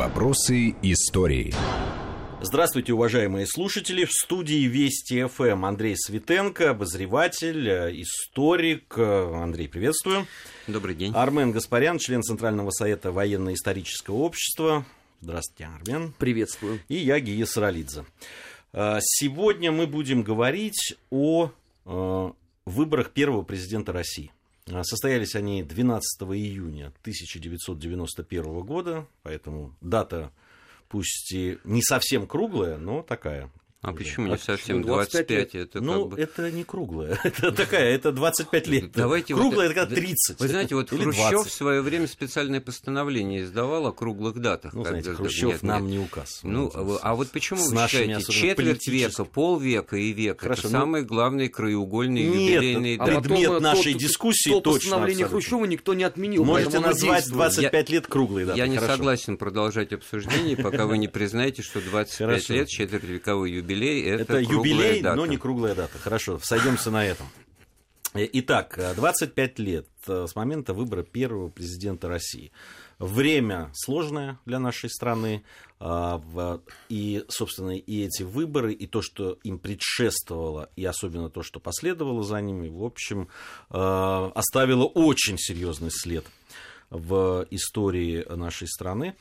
Вопросы истории. Здравствуйте, уважаемые слушатели. В студии Вести ФМ Андрей Светенко, обозреватель, э, историк. Э, Андрей, приветствую. Добрый день. Армен Гаспарян, член Центрального совета военно-исторического общества. Здравствуйте, Армен. Приветствую. И я, Гия Саралидзе. Э, сегодня мы будем говорить о выборах первого президента России. Состоялись они 12 июня 1991 года, поэтому дата пусть и не совсем круглая, но такая. А почему не совсем 25? 25 это ну, как бы... это не круглая. это такая, это 25 лет. Давайте круглая вот, это как 30. Вы знаете, вот или Хрущев 20. в свое время специальное постановление издавал о круглых датах. Ну, когда- знаете, Хрущев нет, нам нет. не указ. Ну, Ну, а вот почему вы считаете, четверть века, полвека и век Хорошо, это ну- самые главные краеугольные Нет, юбилейные а даты? предмет э, нашей то- дискуссии то точно постановление абсолютно. Хрущева никто не отменил. Можете назвать действует. 25 лет круглой датой. Я не согласен продолжать обсуждение, пока вы не признаете, что 25 Хорошо. лет, четвертьвековой юбилей, это, Это круглая юбилей, дата. но не круглая дата. Хорошо, сойдемся на этом. Э, Итак, э, 25 лет э, с момента выбора первого президента России. Время сложное для нашей страны. а, И, собственно, и эти выборы, и то, что им предшествовало, и особенно то, что последовало за ними, в общем, э, оставило очень серьезный след в истории нашей страны.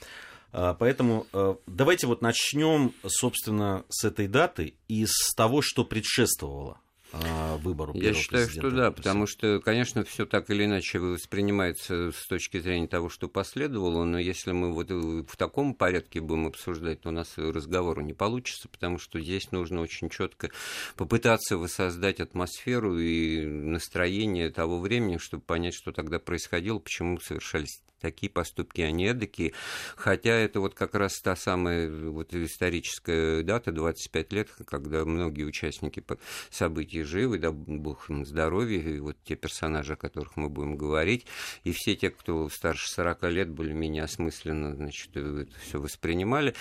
А, Поэтому э, давайте вот начнем, собственно, с этой даты и с того, что предшествовало а, выбору Я считаю, что да, потому что, конечно, все так или иначе воспринимается с точки зрения того, что последовало, но если мы вот э, в таком порядке будем обсуждать, то у нас разговору не получится, потому что здесь нужно очень четко попытаться воссоздать атмосферу и настроение того времени, чтобы понять, что тогда происходило, почему совершались такие поступки, а не эдакие. Хотя это вот как раз та самая вот историческая дата, 25 лет, когда многие участники событий живы, да бог им здоровья, и вот те персонажи, о которых мы будем говорить, и все те, кто старше 40 лет более-менее осмысленно, значит, это все воспринимали.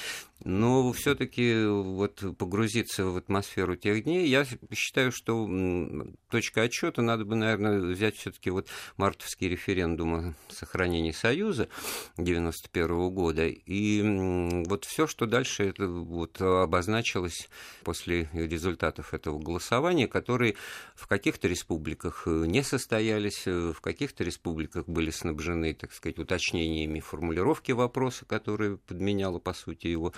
Но все-таки вот погрузиться в атмосферу тех дней, я считаю, что точка отчета надо бы, наверное, взять все-таки вот мартовский референдум о сохранении Союза 91 года. И вот все, что дальше это вот обозначилось после результатов этого голосования, которые в каких-то республиках э, не состоялись, э, в каких-то республиках были снабжены, так сказать, уточнениями формулировки вопроса, которые подменяло, по сути, его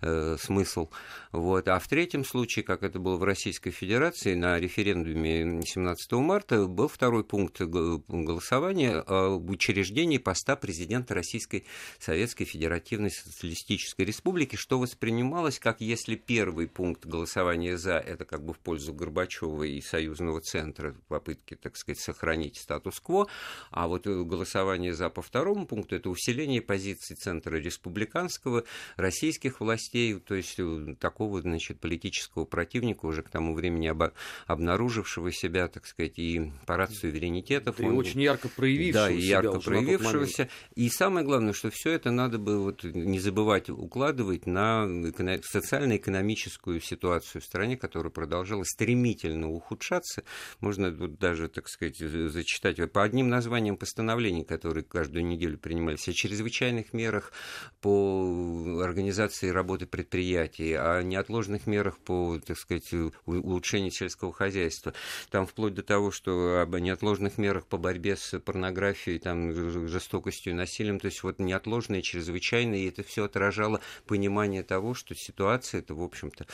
э, смысл. Вот. А в третьем случае, как это было в Российской Федерации, на референдуме 17 марта был второй пункт голосования об учреждении поста президента Российской Советской Федеративной Социалистической Республики, что воспринималось как если первый пункт голосования за это как бы в пользу Горбачева и Союзного центра попытки, так сказать, сохранить статус-кво, а вот голосование за по второму пункту это усиление позиций центра республиканского, российских властей, то есть э, такого, значит, политического противника уже к тому времени обо- обнаружившего себя, так сказать, и по рацию суверенитетов. Да и он- очень ярко проявившего да, и ярко проявившегося. И самое главное, что все это надо бы вот не забывать укладывать на эко- социально-экономическую ситуацию в стране, которая продолжала стремительно ухудшаться. Можно тут даже, так сказать, за- зачитать по одним названиям постановлений, которые каждую неделю принимались, о чрезвычайных мерах по организации работы предприятий, о неотложных мерах по, так сказать, улучшению сельского хозяйства. Там вплоть до того, что об неотложных мерах по борьбе с порнографией, там, жестокостью, насилием, то есть вот неотложные, чрезвычайные, и это все отражало понимание того, что ситуация это, в общем-то,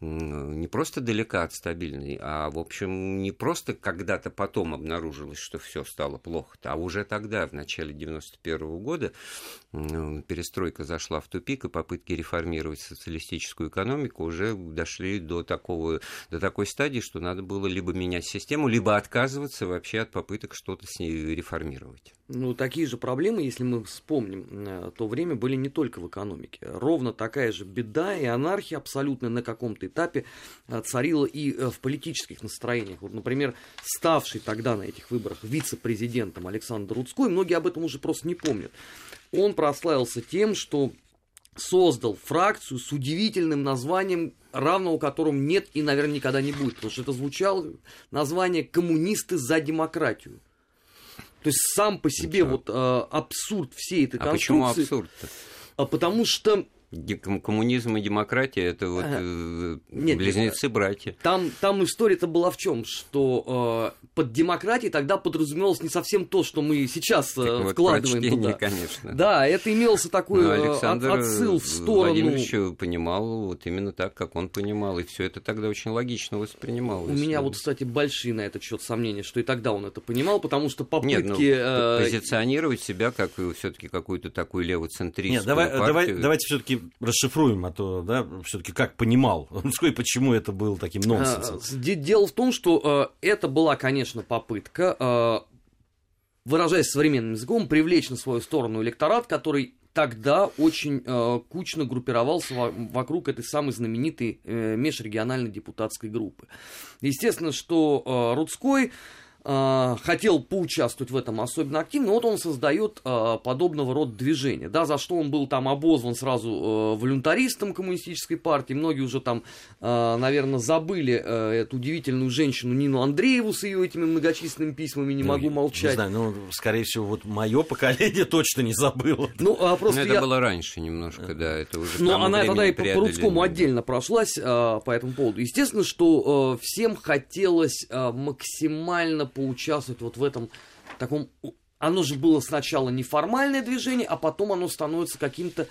не просто далека от стабильной, а, в общем, не просто когда-то потом обнаружилось, что все стало плохо, а уже тогда, в начале 91 года, м, перестройка зашла в тупик, и попытки реформировать социалистическую экономику уже дошли до, такого, до такой стадии, что надо было либо менять систему, либо отказываться вообще от попыток что-то с ней реформировать. Ну, такие же проблемы, если мы вспомним, э, то время были не только в экономике. Ровно такая же беда и анархия абсолютно на каком-то этапе э, царила и э, в политических настроениях. Вот, например, ставший тогда на этих выборах вице-президентом Александр Рудской, многие об этом уже просто не помнят. Он прославился тем, что создал фракцию с удивительным названием, равного которому нет и, наверное, никогда не будет. Потому что это звучало название «Коммунисты за демократию». То есть сам по себе Ничего. вот э, абсурд всей этой А почему конструкции. абсурд-то? А потому что Коммунизм и демократия это вот э, близнецы-братья. Там, там история-то была в чем, что э, под демократией тогда подразумевалось не совсем то, что мы сейчас э, вот вкладываем прочтение, туда. конечно. Да, это имелся такой Но э, Александр от- отсыл в сторону. Владимирович понимал вот именно так, как он понимал, и все это тогда очень логично воспринималось. У меня вот, кстати, большие на этот счет сомнения, что и тогда он это понимал, потому что попытки... Нет, ну, э, позиционировать себя как все-таки какую-то такую левоцентристскую Нет, давай, партию. давай, давайте все-таки расшифруем, а то, да, все-таки как понимал, и почему это был таким нонсенсом. А, де- Дело в том, что э, это была, конечно, попытка, э, выражаясь современным языком, привлечь на свою сторону электорат, который тогда очень э, кучно группировался во- вокруг этой самой знаменитой э, межрегиональной депутатской группы. Естественно, что э, Рудской хотел поучаствовать в этом особенно активно, вот он создает э, подобного рода движение, да, за что он был там обозван сразу э, волюнтаристом коммунистической партии, многие уже там, э, наверное, забыли э, эту удивительную женщину Нину Андрееву с ее этими многочисленными письмами, не Ну, могу Не молчать. знаю, ну, скорее всего, вот мое поколение точно не забыло. Ну, а Ну, просто это я... было раньше немножко, да, это уже Но тому она тогда и по. Рудскому отдельно прошлась а, по этому поводу. Естественно, что всем хотелось максимально поучаствовать вот в этом таком... Оно же было сначала неформальное движение, а потом оно становится каким-то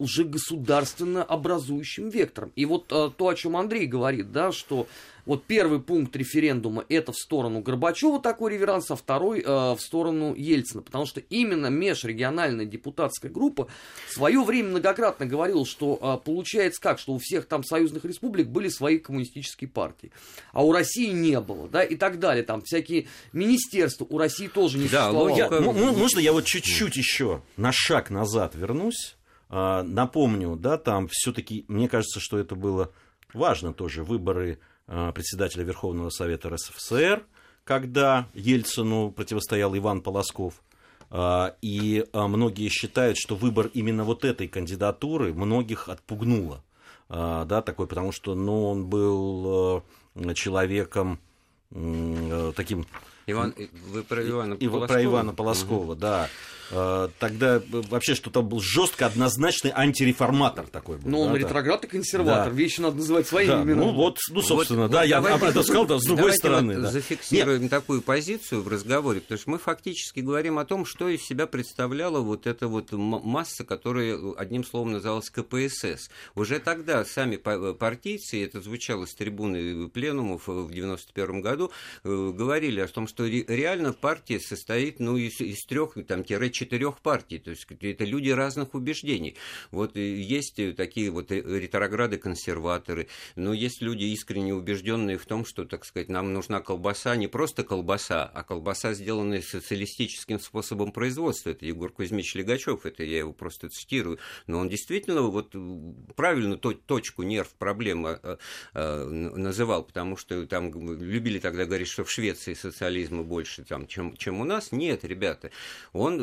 уже государственно образующим вектором. И вот а, то, о чем Андрей говорит, да, что вот первый пункт референдума это в сторону Горбачева такой реверанс, а второй а, в сторону Ельцина. Потому что именно межрегиональная депутатская группа в свое время многократно говорила, что а, получается как, что у всех там союзных республик были свои коммунистические партии, а у России не было, да, и так далее. Там всякие министерства у России тоже не Да, существовало. Я- логика- можно я вот чуть-чуть еще на шаг назад вернусь? А, Напомню, да, там все-таки, мне кажется, что это было важно тоже, выборы а, председателя Верховного Совета РСФСР, когда Ельцину противостоял Иван Полосков. А, И многие считают, что выбор именно вот этой кандидатуры многих отпугнуло. Да, такой, потому что ну, он был человеком таким Иван, вы про Ивана и Полоскова? про Ивана Полоскова, да. Э, Тогда э, вообще что-то был жестко однозначный антиреформатор такой был. Но он да, ретроград и консерватор. Да. Вещи надо называть своими Да, именами. ну вот, ну, собственно, Вот- да, вот я давайте- об этом сказал, да, с другой стороны. вот да. зафиксируем такую позицию в разговоре, потому что мы фактически говорим о том, что из себя представляла вот эта вот масса, которая одним словом называлась КПСС. Уже тогда сами па- партийцы, это звучало с трибуны пленумов в 91 году, э, говорили о том, что ре- реально партия состоит ну, из, из трех, там, тире четырех партий, то есть это люди разных убеждений. Вот э, есть э, такие вот э, ретрограды-консерваторы, но есть люди искренне убежденные в том, что, так сказать, нам нужна колбаса, не просто колбаса, а колбаса, сделанная социалистическим способом производства. Это Егор Кузьмич Легачев, это я его просто цитирую. Но он действительно вот правильно то- точку нерв проблемы называл, потому что там любили тогда говорить, что в Швеции социализма больше, там, чем, чем у нас. Нет, ребята, он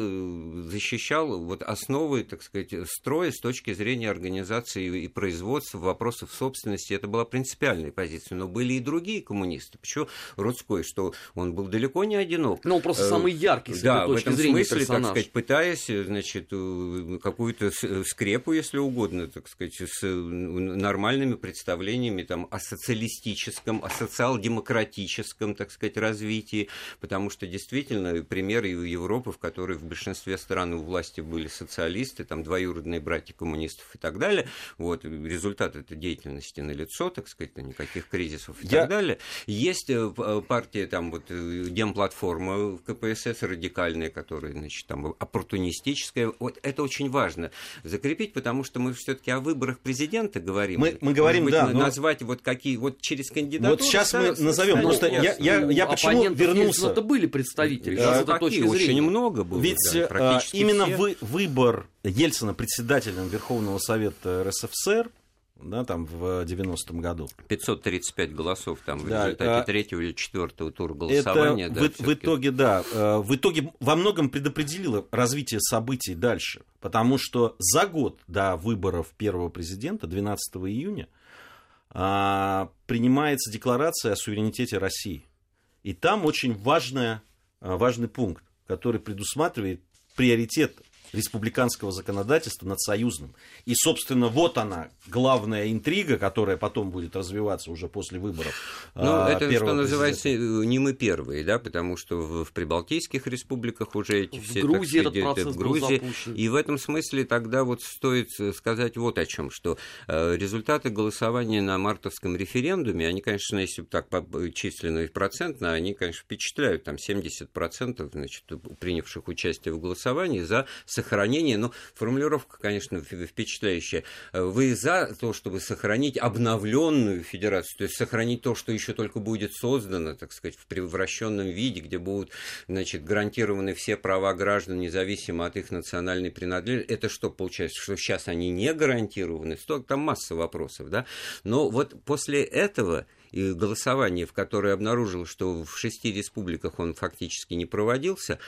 защищал вот основы, так сказать, строя с точки зрения организации и производства вопросов собственности. Это была принципиальная позиция. Но были и другие коммунисты. Почему Рудской, что он был далеко не одинок. Ну, он просто Э, самый яркий с да, этой в точки этом зрения смысле, персонаж. так сказать, пытаясь, значит, э, какую-то э, скрепу, если угодно, так сказать, с нормальными представлениями там, о социалистическом, о социал-демократическом, так сказать, развитии, потому что действительно примеры Европы, в которой в большинстве стран у власти были социалисты, там двоюродные братья коммунистов и так далее, вот, результат этой деятельности налицо, так сказать, никаких кризисов и Я- так далее. Есть э, п- партия, там, вот, э, демплатформа в КПСС радикальная, которая, значит, там, оппортунистическая. Вот это очень важно закрепить, потому что мы все-таки о выборах президента говорим. Мы- мы говорим, быть, да, но- назвать вот какие, вот через кандидатуру. Вот сейчас мы назовем, станет просто я- я- я почему вернулся? Ельцина-то были представители Да, такие точки очень зрения. много было. Ведь да, э, именно все. вы- выбор Ельцина председателем Верховного Совета РСФСР да, там в 90-м году. 535 голосов там в Да, результате а- третьего или четвертого тура Это голосования. да, в, в итоге, да, э, в итоге во многом предопределило развитие событий дальше. Потому что за год до выборов первого президента, 12 июня, а, принимается декларация о суверенитете России. И там очень важная, важный пункт, который предусматривает приоритет республиканского законодательства над союзным. И, собственно, вот она, главная интрига, которая потом будет развиваться уже после выборов. Ну, а, это, что называется, не мы первые, да, потому что в, в прибалтийских республиках уже эти в все... Грузии так этот процесс в Грузии. был запущен. И в этом смысле тогда вот стоит сказать вот о чем, что э, результаты голосования на мартовском референдуме, они, конечно, если так численно и процентно, они, конечно, впечатляют, там 70% значит, принявших участие в голосовании за сохранение, ну, формулировка, конечно, впечатляющая. Вы за то, чтобы сохранить обновленную федерацию, то есть сохранить то, что еще только будет создано, так сказать, в превращенном виде, где будут, значит, гарантированы все права граждан, независимо от их национальной принадлежности. Это что получается, что сейчас они не гарантированы? Там масса вопросов, да? Но вот после этого и голосование, в которое обнаружил, что в шести республиках он фактически не проводился,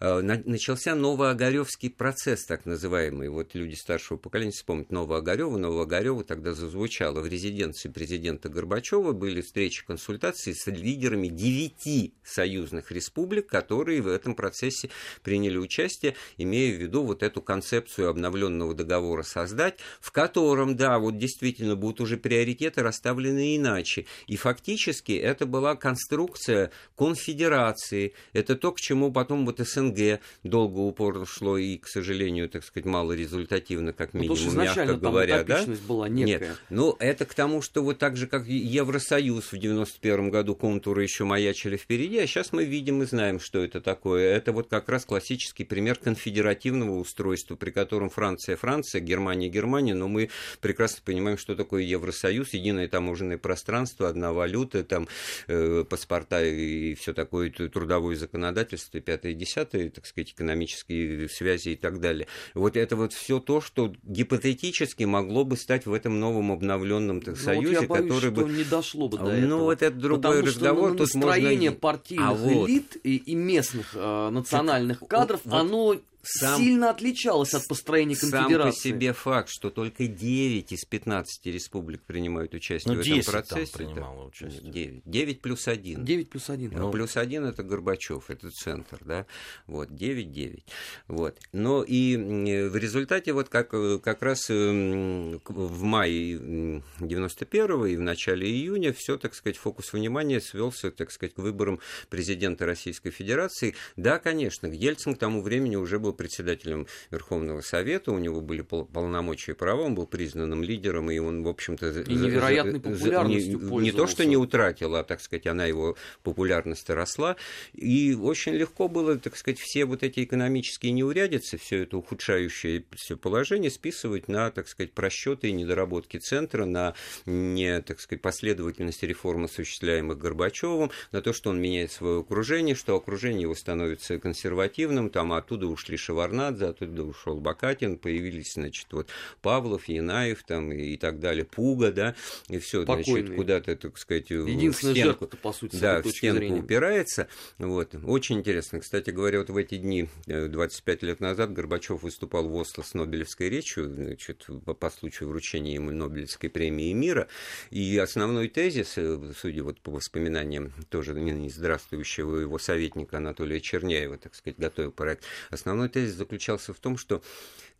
Э, начался Новоогаревский процесс, так называемый. Вот люди старшего поколения вспомнят Новоогарева. Новоогарева тогда зазвучало в резиденции президента Горбачева. Были встречи, консультации с лидерами девяти союзных республик, которые в этом процессе приняли участие, имея в виду вот эту концепцию обновленного договора создать, в котором, да, вот действительно будут уже приоритеты расставлены иначе. И фактически это была конструкция конфедерации. Это то, к чему потом вот СНГ долго упорно шло и, к сожалению, так сказать, мало результативно, как минимум, ну, мягко говоря. Да? была некая. Нет, ну это к тому, что вот так же, как Евросоюз в 91 году контуры еще маячили впереди, а сейчас мы видим и знаем, что это такое. Это вот как раз классический пример конфедеративного устройства, при котором Франция Франция, Германия Германия, но мы прекрасно понимаем, что такое Евросоюз, единое таможенное пространство, одна валюта, там э, паспорта и все такое, трудовое законодательство, пятое десятое так сказать, экономические связи и так далее. Вот это вот все то, что гипотетически могло бы стать в этом новом обновленном так, союзе, ну, вот я боюсь, который бы... не дошло бы до ну, этого. Ну, вот это другой Потому разговор. Что настроение можно... партийных а вот. элит и, и местных э, национальных так, кадров, вот, оно сам, сильно отличалось от построения конфедерации. Сам по себе факт, что только 9 из 15 республик принимают участие ну, в этом процессе. Там принимало участие. 9. 9 плюс 1. 9 плюс 1. Ну, плюс 1 это Горбачев, это центр, да. Вот, 9-9. Вот. Но и в результате вот как, как раз в мае 91 и в начале июня все, так сказать, фокус внимания свелся, так сказать, к выборам президента Российской Федерации. Да, конечно, Ельцин к тому времени уже был председателем Верховного Совета, у него были полномочия и права, он был признанным лидером, и он, в общем-то... И невероятной популярностью не, не то, что не утратил, а, так сказать, она его популярность росла. И очень легко было, так сказать, все вот эти экономические неурядицы, все это ухудшающее все положение списывать на, так сказать, просчеты и недоработки центра, на не, так сказать, последовательность реформ, осуществляемых Горбачевым, на то, что он меняет свое окружение, что окружение его становится консервативным, там оттуда ушли Шеварнадзе, оттуда ушел Бакатин, появились, значит, вот Павлов, Янаев там и так далее, Пуга, да, и все, значит, куда-то, так сказать, Единственная в стенку, жертва, по сути, да, в стенку зрения. упирается. Вот. Очень интересно. Кстати говоря, вот в эти дни, 25 э, лет назад, Горбачев выступал в Осло с Нобелевской речью, значит, по случаю вручения ему Нобелевской премии мира, и основной тезис, э, судя вот по воспоминаниям тоже не здравствующего его советника Анатолия Черняева, так сказать, готовил проект, основной тезис заключался в том, что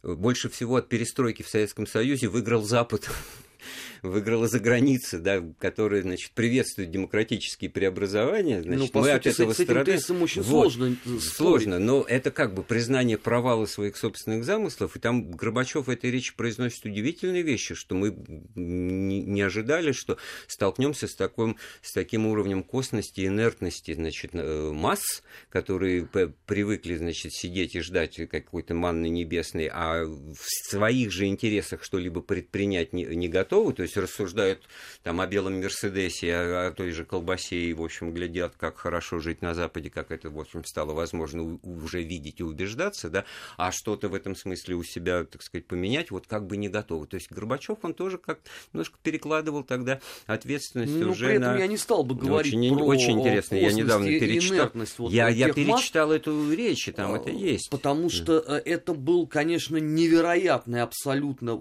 больше всего от перестройки в Советском Союзе выиграл Запад выиграла за границей, да, которая, значит, приветствует демократические преобразования, значит, ну, мы сути, от этого с этим страдаем. очень вот, сложно. Сложно, но это как бы признание провала своих собственных замыслов, и там Горбачев в этой речи произносит удивительные вещи, что мы не ожидали, что столкнемся с, таким, с таким уровнем косности и инертности, значит, э, масс, которые привыкли, значит, сидеть и ждать какой-то манны небесной, а в своих же интересах что-либо предпринять не, не готовы, то есть рассуждают там о белом Мерседесе, о, о той же колбасе, и, в общем, глядят, как хорошо жить на Западе, как это, в общем, стало возможно уже видеть и убеждаться, да, а что-то в этом смысле у себя, так сказать, поменять, вот как бы не готовы. То есть Горбачев, он тоже как немножко перекладывал тогда ответственность Но уже при этом на... я не стал бы говорить очень, про Очень интересно, я недавно перечитал. Вот я, я масс, перечитал эту речь, и там это есть. Потому что э, это был, конечно, невероятный абсолютно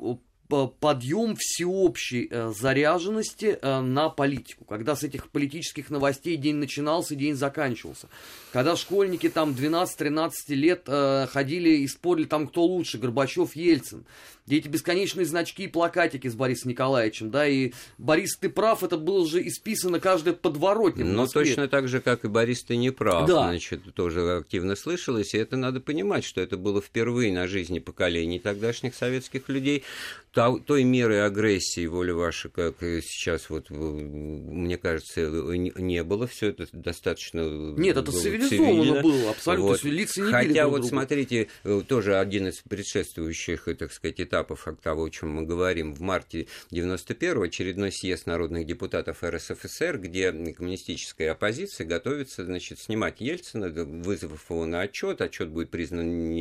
подъем всеобщей заряженности на политику, когда с этих политических новостей день начинался, день заканчивался. Когда школьники там 12-13 лет ходили и спорили там, кто лучше, Горбачев, Ельцин. Где эти бесконечные значки и плакатики с Борисом Николаевичем, да, и Борис, ты прав, это было же исписано каждая подворотня Но точно так же, как и Борис, ты не прав, да. значит, тоже активно слышалось, и это надо понимать, что это было впервые на жизни поколений тогдашних советских людей, той меры агрессии, воли вашей, как сейчас, вот, мне кажется, не было, все это достаточно Нет, это цивилизованно было, абсолютно, вот. лица не Хотя вот, друг смотрите, э, тоже один из предшествующих, так сказать, этапов того, о чем мы говорим, в марте 91-го очередной съезд народных депутатов РСФСР, где коммунистическая оппозиция готовится, значит, снимать Ельцина, вызвав его на отчет, отчет будет признан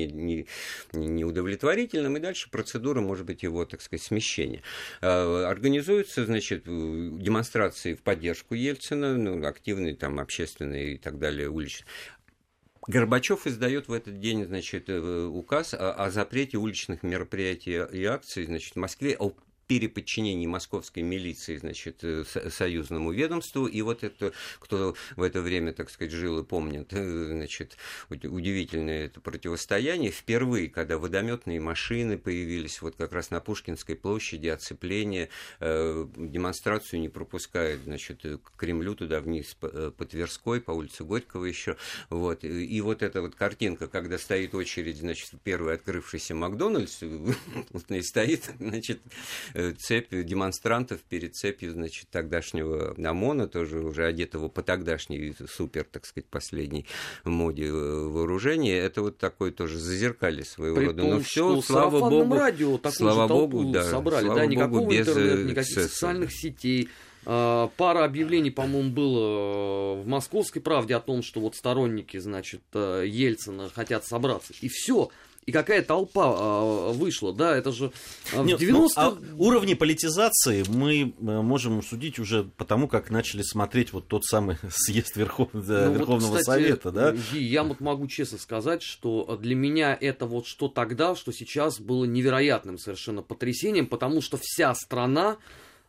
неудовлетворительным, не, не и дальше процедура, может быть, его, так сказать, смещения. А, организуются, значит, демонстрации в поддержку Ельцина, ну, активные там общественные и так далее, уличные. Горбачев издает в этот день, значит, э, указ о, о запрете уличных мероприятий и акций, значит, в Москве, о переподчинении московской милиции, значит, э, союзному ведомству. И вот это, кто в это время, так сказать, жил и помнит, э, значит, удивительное это противостояние. Впервые, когда водометные машины появились, вот как раз на Пушкинской площади, оцепление, э, демонстрацию не пропускают, значит, к Кремлю туда вниз по, Тверской, по улице Горького еще. Вот. И вот эта вот картинка, когда стоит очередь, значит, первый открывшийся Макдональдс, и стоит, значит, цепь демонстрантов перед цепью, значит, тогдашнего ОМОНа, тоже уже одетого по тогдашней супер, так сказать, последней моде э, вооружения. Это вот такой тоже зазеркали своего При рода. Том, Но все, слава богу, радио слава богу, да, собрали, слава да, никакого богу, без интернета, никаких эксцесса. социальных сетей. А, пара объявлений, по-моему, было в «Московской правде» о том, что вот сторонники, значит, Ельцина хотят собраться. И все и какая толпа а, вышла, да, это же а, в Нет, 90 ну, а уровни политизации мы э, можем судить уже потому, как начали смотреть вот тот самый съезд Верхов... ну, Верховного вот, кстати, Совета, да? Я вот могу честно сказать, что для меня это вот что тогда, что сейчас было невероятным совершенно потрясением, потому что вся страна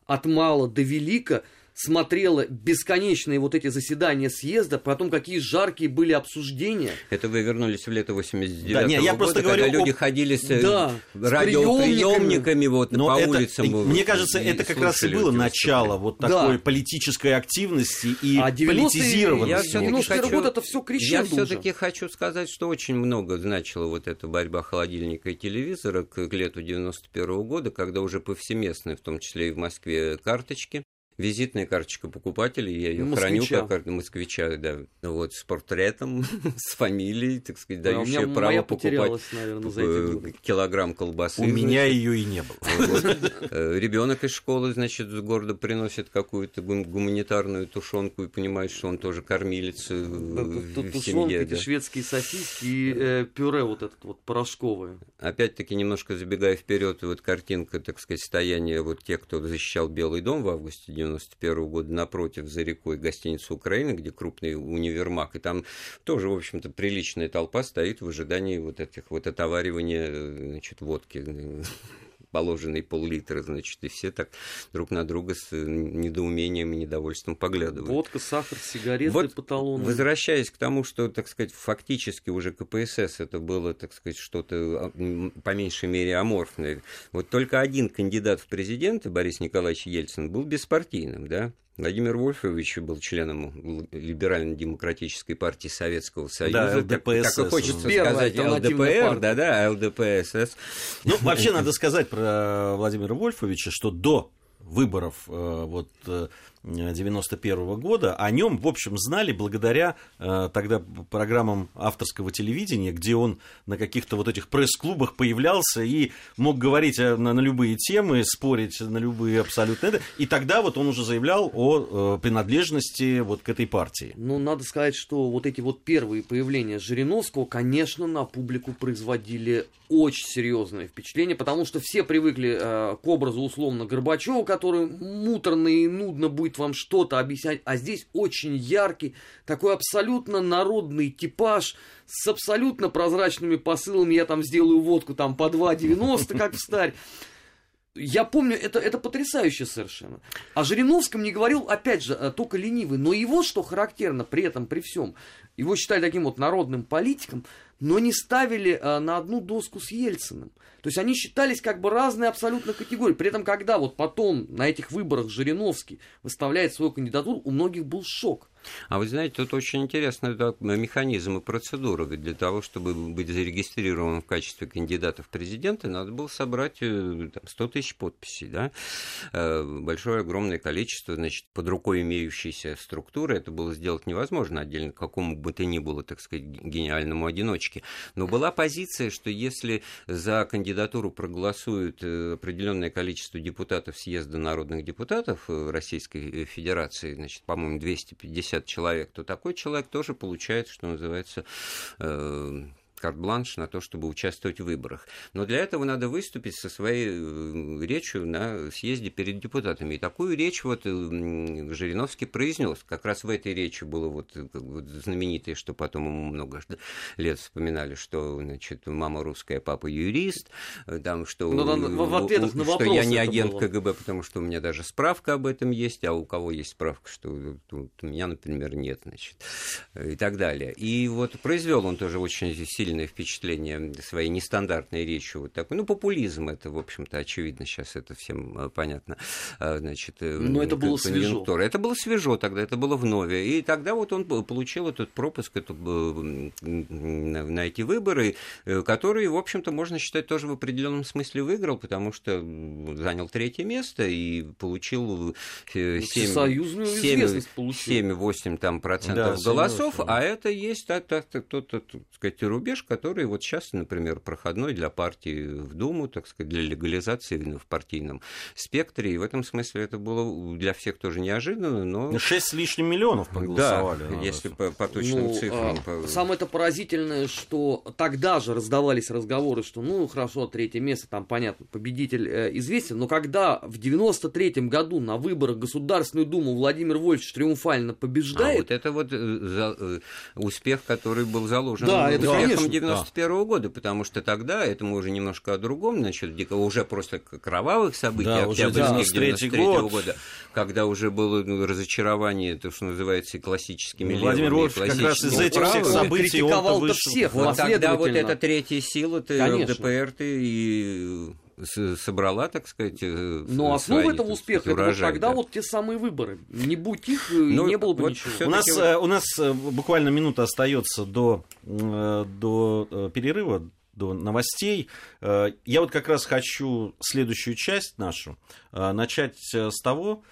от мала до велика смотрела бесконечные вот эти заседания съезда, потом какие жаркие были обсуждения. Это вы вернулись в лето 89 да, нет, я года, просто говорю когда о... люди ходили с да, радиоприемниками вот, Но по это, улицам. Мне кажется, это как раз и было начало вот такой да. политической активности и а политизированности. Я 91 хочу, год это все. Я все-таки хочу сказать, что очень много значила вот эта борьба холодильника и телевизора к, к лету 91 года, когда уже повсеместно, в том числе и в Москве, карточки визитная карточка покупателя, я ее храню как москвича, да, вот, с портретом, с фамилией, так сказать, дающая да, право покупать наверное, килограмм колбасы. У меня ее и не было. Э, Ребенок из школы, значит, с города приносит какую-то гуманитарную тушенку и понимает, что он тоже кормилец э, в семье. Эти шведские сосиски и э, пюре вот этот вот порошковое. Опять-таки, немножко забегая вперед, вот картинка, так сказать, стояния вот тех, кто защищал Белый дом в августе 91 года напротив, за рекой, гостиница Украины, где крупный универмаг, и там тоже, в общем-то, приличная толпа стоит в ожидании вот этих вот отоваривания, значит, водки положенный пол-литра, значит, и все так друг на друга с недоумением и недовольством поглядывают. Водка, сахар, сигареты вот, по талону. Возвращаясь к тому, что, так сказать, фактически уже КПСС это было, так сказать, что-то а, по меньшей мере аморфное. Вот только один кандидат в президенты, Борис Николаевич Ельцин, был беспартийным, да, Владимир Вольфович был членом либерально-демократической партии Советского Союза. Да, ЛДПС. Так, хочется Первая сказать ЛДПР, да-да, ЛДПСС. Ну, вообще надо сказать про Владимира Вольфовича, что до выборов э, вот э, 91 года, о нем, в общем, знали благодаря э, тогда программам авторского телевидения, где он на каких-то вот этих пресс-клубах появлялся и мог говорить на, на любые темы, спорить на любые абсолютно это. И тогда вот он уже заявлял о э, принадлежности вот к этой партии. Ну, надо сказать, что вот эти вот первые появления Жириновского, конечно, на публику производили очень серьезное впечатление, потому что все привыкли э, к образу условно Горбачева, который муторно и нудно будет будет вам что-то объяснять, а здесь очень яркий, такой абсолютно народный типаж с абсолютно прозрачными посылами. Я там сделаю водку там по 2,90, как в старь. я помню, это, это потрясающе совершенно. О Жириновском не говорил, опять же, э, только ленивый. Но его, что характерно при этом, при всем, его считали таким вот народным политиком, но не ставили а, на одну доску с Ельциным. То есть они считались как бы разные абсолютно категории. При этом, когда вот потом на этих выборах Жириновский выставляет свою кандидатуру, у многих был шок. А вы знаете, тут очень интересный да, механизм и процедура. Ведь для того, чтобы быть зарегистрированным в качестве кандидата в президенты, надо было собрать э, там, 100 тысяч подписей. Да? Э, большое, огромное количество, значит, под рукой имеющейся структуры. Это было сделать невозможно отдельно какому бы то ни было, так сказать, гениальному одиночке. Но была позиция, что если за кандидатуру проголосует э, определенное количество депутатов съезда народных депутатов Российской Федерации, значит, по-моему, 250 50 человек, то такой человек тоже получает, что называется, э, карт-бланш на то, чтобы участвовать в выборах. Но для этого надо выступить со своей э, речью на съезде перед депутатами. И такую речь вот э, Жириновский произнес. Как раз в этой речи было вот, э, вот знаменитое, что потом ему много лет вспоминали, что значит, мама русская, папа юрист, там, что, Но, ну, в, в ответах на что я не агент было. КГБ, потому что у меня даже справка об этом есть, а у кого есть справка, что у меня, например, нет, значит, и так далее. И вот произвел он тоже очень сильно сильное впечатление своей нестандартной речью. Вот такой. Ну, популизм это, в общем-то, очевидно, сейчас это всем э, понятно. А, значит, э, Но это было свежо. Это было свежо тогда, это было вновь. И тогда вот он получил этот пропуск эту, э, на эти выборы, которые, в общем-то, можно считать, тоже в определенном смысле выиграл, потому что занял третье место и получил 7-8 там процентов да, голосов, а это есть так, так, так, тот, тот, так сказать, рубеж, который вот сейчас, например, проходной для партии в Думу, так сказать, для легализации в партийном спектре. И в этом смысле это было для всех тоже неожиданно, но... 6 с лишним миллионов проголосовали. Да, если по, по точным ну, цифрам. А, Самое это поразительное, что тогда же раздавались разговоры, что, ну, хорошо, третье место, там, понятно, победитель э, известен, но когда в 93-м году на выборах Государственную Думу Владимир Вольфович триумфально побеждает... А вот это вот э, за, э, успех, который был заложен да, это, конечно, 91 -го года, потому что тогда, это мы уже немножко о другом, значит, уже после кровавых событий, да, октябрьских 93 -го год. года, когда уже было ну, разочарование, то, что называется, классическими ну, Владимир Вольфович как раз из этих всех событий критиковал всех вот. тогда вот эта третья сила, ты, ЛДПР, ты и собрала, так сказать. Э, Но основа этого успеха это вот тогда да. вот те самые выборы. Не будь их, ну, не было бы вот ничего. У нас, э, у нас э, буквально минута остается до, до перерыва, до новостей. Я вот как раз хочу следующую часть нашу начать с того,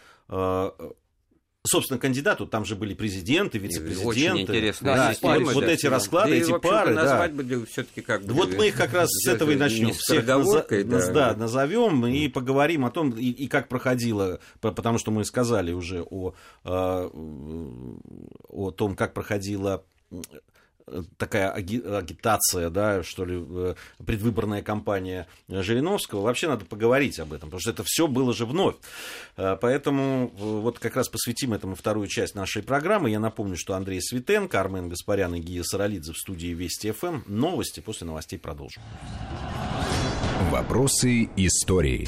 собственно, кандидату, там же были президенты, вице-президенты. Очень интересно. Да, система, вот эти расклады, да эти пары. Да. бы все-таки как бы... Вот мы их как раз с этого и начнем. Всех наза... да. Да, назовем и поговорим о том, и, и как проходило, потому что мы сказали уже о, о том, как проходила такая агитация, да, что ли, э, предвыборная кампания Жириновского. Вообще надо поговорить об этом, потому что это все было же вновь. Э, поэтому э, вот как раз посвятим этому вторую часть нашей программы. Я напомню, что Андрей Светенко, Армен Гаспарян и Гия Саралидзе в студии Вести ФМ. Новости после новостей продолжим. Вопросы истории.